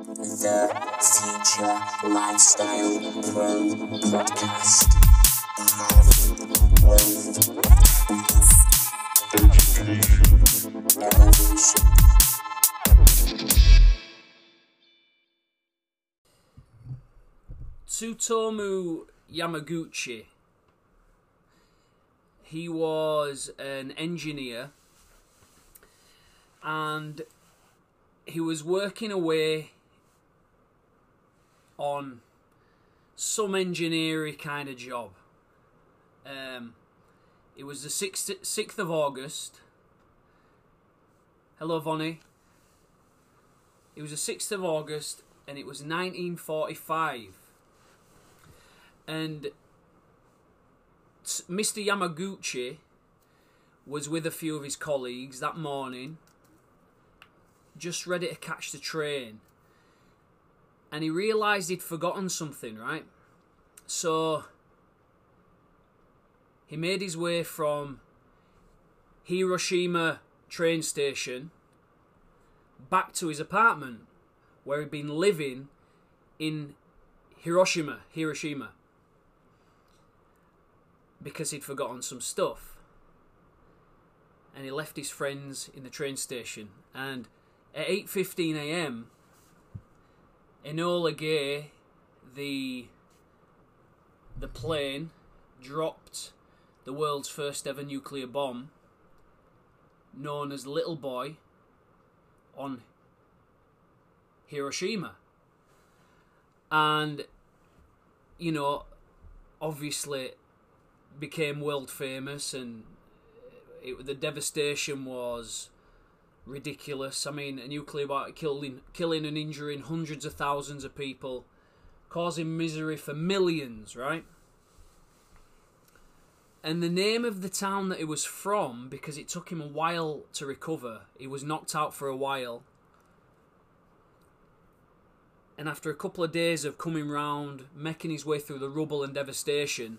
The Future Lifestyle Pro Podcast. Tsutomu Yamaguchi. He was an engineer and he was working away on some engineering kind of job. Um, it was the 6th, 6th of August. Hello, Vonnie. It was the 6th of August and it was 1945 and Mr. Yamaguchi was with a few of his colleagues that morning, just ready to catch the train, and he realised he'd forgotten something, right? So he made his way from Hiroshima train station back to his apartment where he'd been living in Hiroshima, Hiroshima because he'd forgotten some stuff. And he left his friends in the train station. And at 8:15 a.m., Enola Gay, the the plane, dropped the world's first ever nuclear bomb, known as Little Boy, on Hiroshima. And you know, obviously became world famous, and it, the devastation was ridiculous. I mean, a nuclear bomb killing, killing and injuring hundreds of thousands of people, causing misery for millions, right? And the name of the town that it was from, because it took him a while to recover, he was knocked out for a while. And after a couple of days of coming round, making his way through the rubble and devastation,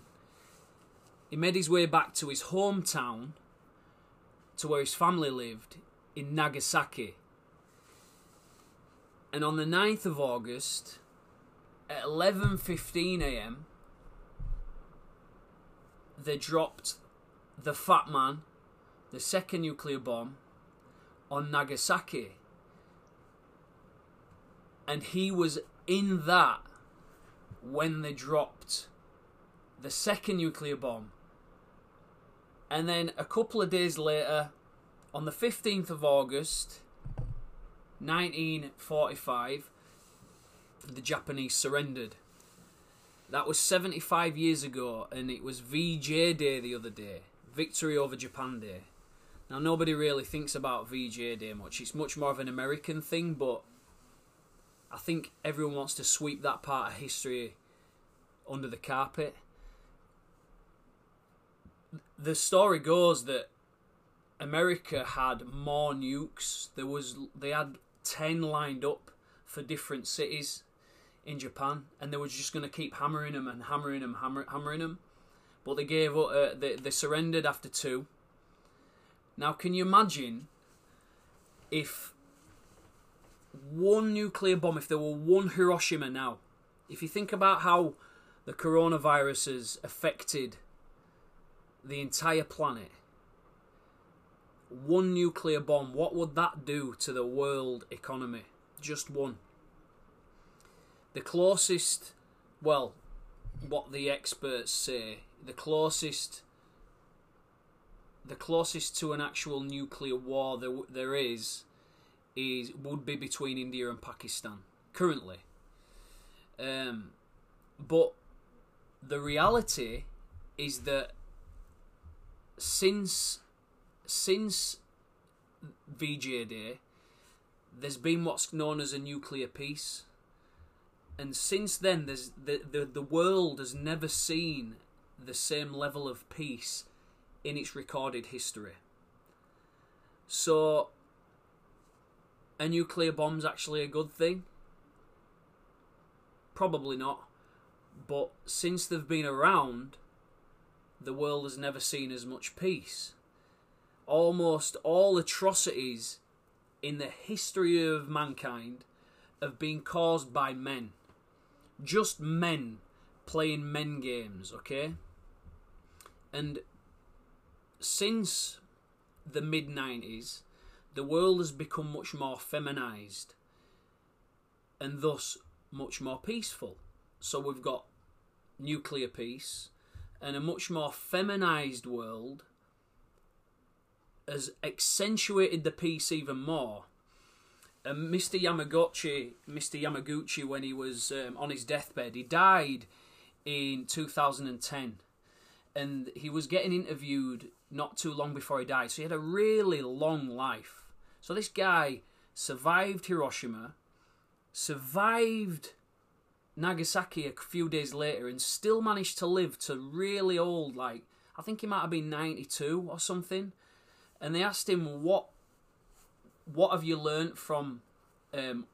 he made his way back to his hometown, to where his family lived, in Nagasaki. And on the 9th of August, at 11:15 a.m., they dropped the Fat Man, the second nuclear bomb, on Nagasaki. And he was in that when they dropped the second nuclear bomb and then a couple of days later, on the 15th of August, 1945, the Japanese surrendered. That was 75 years ago, and it was VJ Day the other day. Victory over Japan Day. Now, nobody really thinks about VJ Day much. It's much more of an American thing, but I think everyone wants to sweep that part of history under the carpet the story goes that America had more nukes. There was they had ten lined up for different cities in Japan, and they were just going to keep hammering them and hammering them, hammer, hammering them. But they gave up. Uh, they they surrendered after two. Now, can you imagine if one nuclear bomb, if there were one Hiroshima now, if you think about how the coronavirus has affected the entire planet, one nuclear bomb, what would that do to the world economy? Just one. The closest, well, what the experts say, the closest the closest to an actual nuclear war there, there is is would be between India and Pakistan currently. Um, but the reality is that since since VJ Day, there's been what's known as a nuclear peace, and since then, there's the the, the world has never seen the same level of peace in its recorded history. So, a nuclear bomb's actually a good thing? Probably not. But since they've been around, the world has never seen as much peace. Almost all atrocities in the history of mankind have been caused by men. Just men playing men games, okay? And since the mid 90s, the world has become much more feminized and thus much more peaceful. So we've got nuclear peace and a much more feminized world has accentuated the peace even more. And Mr. Yamaguchi, Mr. Yamaguchi, when he was um, on his deathbed, he died in 2010, and he was getting interviewed not too long before he died. So he had a really long life. So this guy survived Hiroshima, survived Nagasaki a few days later, and still managed to live to really old. Like I think he might have been 92 or something. And they asked him what what have you learned from um,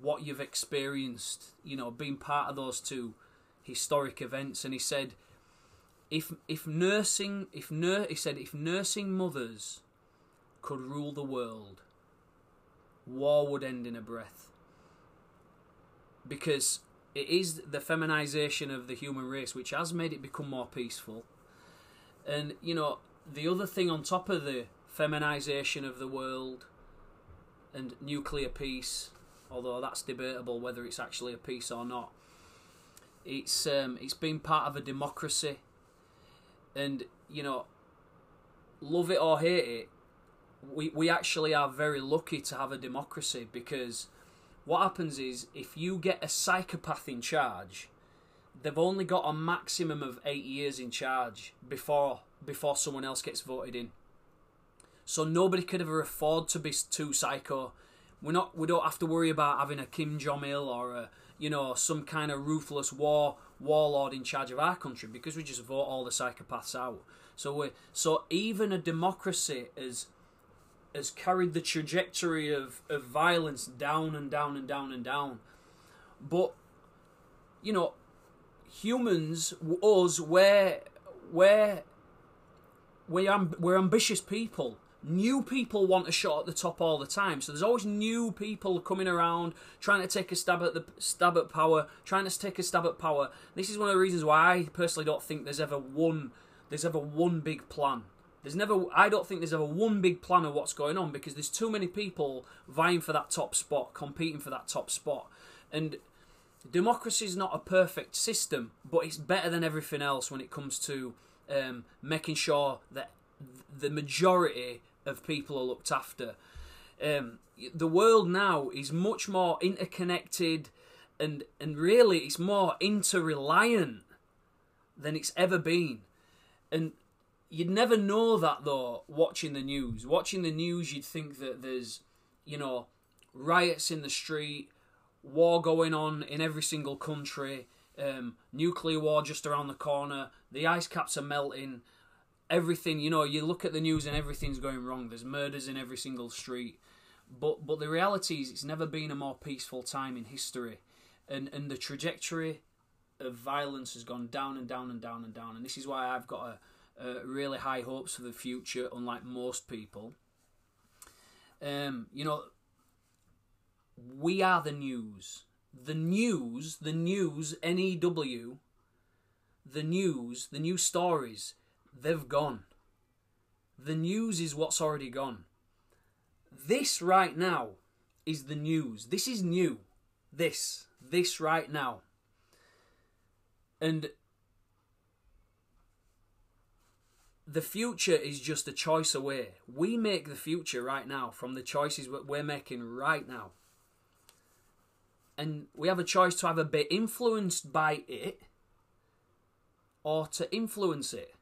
what you've experienced, you know, being part of those two historic events, and he said, if if nursing, if nur, he said, if nursing mothers could rule the world, war would end in a breath, because it is the feminization of the human race which has made it become more peaceful, and you know the other thing on top of the feminization of the world and nuclear peace, although that's debatable whether it's actually a peace or not. It's um, it's been part of a democracy, and you know, love it or hate it, we we actually are very lucky to have a democracy because what happens is if you get a psychopath in charge, they've only got a maximum of eight years in charge before before someone else gets voted in. So nobody could ever afford to be too psycho. We're not. We don't have to worry about having a Kim Jong Il or a you know some kind of ruthless war warlord in charge of our country because we just vote all the psychopaths out. So we so even a democracy has has carried the trajectory of, of violence down and down and down and down. But you know, humans, us, we're we're we're, we're ambitious people new people want a shot at the top all the time. So there's always new people coming around trying to take a stab at the stab at power, trying to take a stab at power. This is one of the reasons why I personally don't think there's ever one there's ever one big plan. There's never I don't think there's ever one big plan of what's going on because there's too many people vying for that top spot, competing for that top spot. And democracy is not a perfect system, but it's better than everything else when it comes to um, making sure that the majority of people are looked after. Um, the world now is much more interconnected and and really it's more interreliant than it's ever been. And you'd never know that though watching the news. Watching the news you'd think that there's, you know, riots in the street, war going on in every single country, um, nuclear war just around the corner, the ice caps are melting, everything you know you look at the news and everything's going wrong. There's murders in every single street. But but the reality is it's never been a more peaceful time in history. And and the trajectory of violence has gone down and down and down and down. And this is why I've got a, a really high hopes for the future unlike most people. Um you know we are the news. The news the news N-E-W the news the news stories they've gone. The news is what's already gone. This right now is the news. This is new. This. This right now. And the future is just a choice away. We make the future right now from the choices we're making right now. And we have a choice to either be influenced by it or to influence it.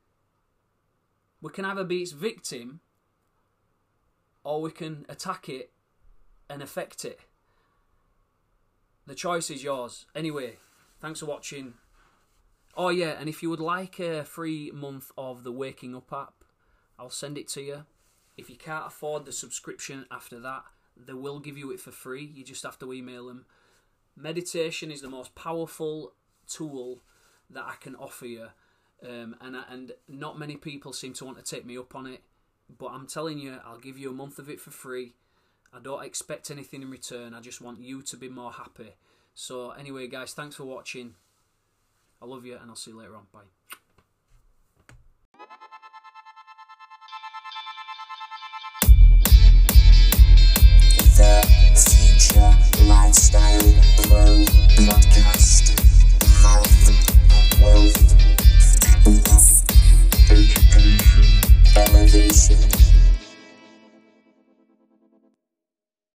We can either be its victim or we can attack it and affect it. The choice is yours. Anyway, thanks for watching. Oh, yeah, and if you would like a free month of the Waking Up app, I'll send it to you. If you can't afford the subscription after that, they will give you it for free. You just have to email them. Meditation is the most powerful tool that I can offer you um, and and not many people seem to want to take me up on it. But I'm telling you, I'll give you a month of it for free. I don't expect anything in return. I just want you to be more happy. So, anyway, guys, thanks for watching. I love you, and I'll see you later on. Bye.